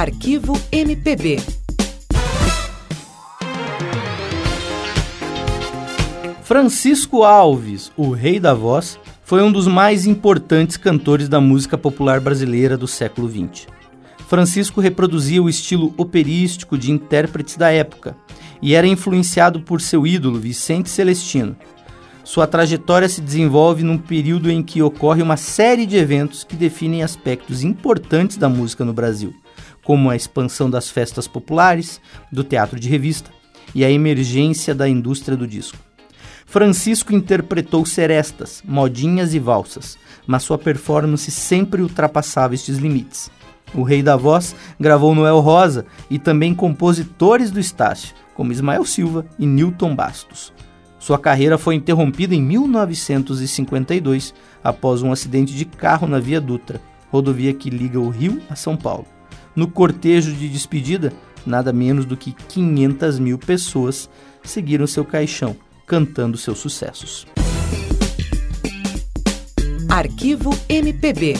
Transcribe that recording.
Arquivo MPB. Francisco Alves, o rei da voz, foi um dos mais importantes cantores da música popular brasileira do século XX. Francisco reproduzia o estilo operístico de intérpretes da época e era influenciado por seu ídolo Vicente Celestino. Sua trajetória se desenvolve num período em que ocorre uma série de eventos que definem aspectos importantes da música no Brasil, como a expansão das festas populares, do teatro de revista e a emergência da indústria do disco. Francisco interpretou serestas, modinhas e valsas, mas sua performance sempre ultrapassava estes limites. O Rei da Voz gravou Noel Rosa e também compositores do Estácio, como Ismael Silva e Newton Bastos. Sua carreira foi interrompida em 1952 após um acidente de carro na Via Dutra, rodovia que liga o Rio a São Paulo. No cortejo de despedida, nada menos do que 500 mil pessoas seguiram seu caixão cantando seus sucessos. Arquivo MPB